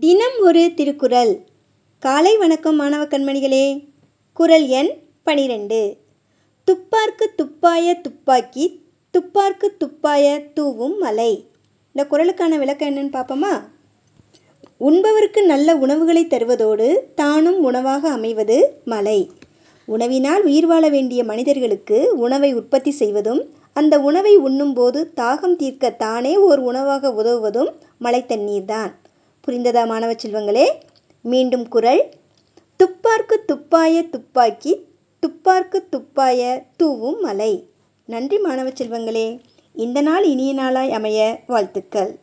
தினம் ஒரு திருக்குறள். காலை வணக்கம் மாணவ கண்மணிகளே. குறள் எண் பனிரெண்டு. துப்பார்க்கு துப்பாய துப்பாக்கி துப்பார்க்கு துப்பாய தூவும் மலை. இந்த குரலுக்கான விளக்கம் என்னன்னு பார்ப்போமா உண்பவருக்கு நல்ல உணவுகளை தருவதோடு தானும் உணவாக அமைவது மலை. உணவினால் உயிர் வாழ வேண்டிய மனிதர்களுக்கு உணவை உற்பத்தி செய்வதும் அந்த உணவை உண்ணும்போது தாகம் தீர்க்க தானே ஓர் உணவாக உதவுவதும் மழை தண்ணீர்தான் புரிந்ததா மாணவ செல்வங்களே? மீண்டும் குரல். துப்பார்க்கு துப்பாய துப்பாக்கி. துப்பார்க்கு துப்பாய தூவும் மலை. நன்றி மாணவ செல்வங்களே. இந்த நாள் இனிய நாளாய் அமைய வாழ்த்துக்கள்.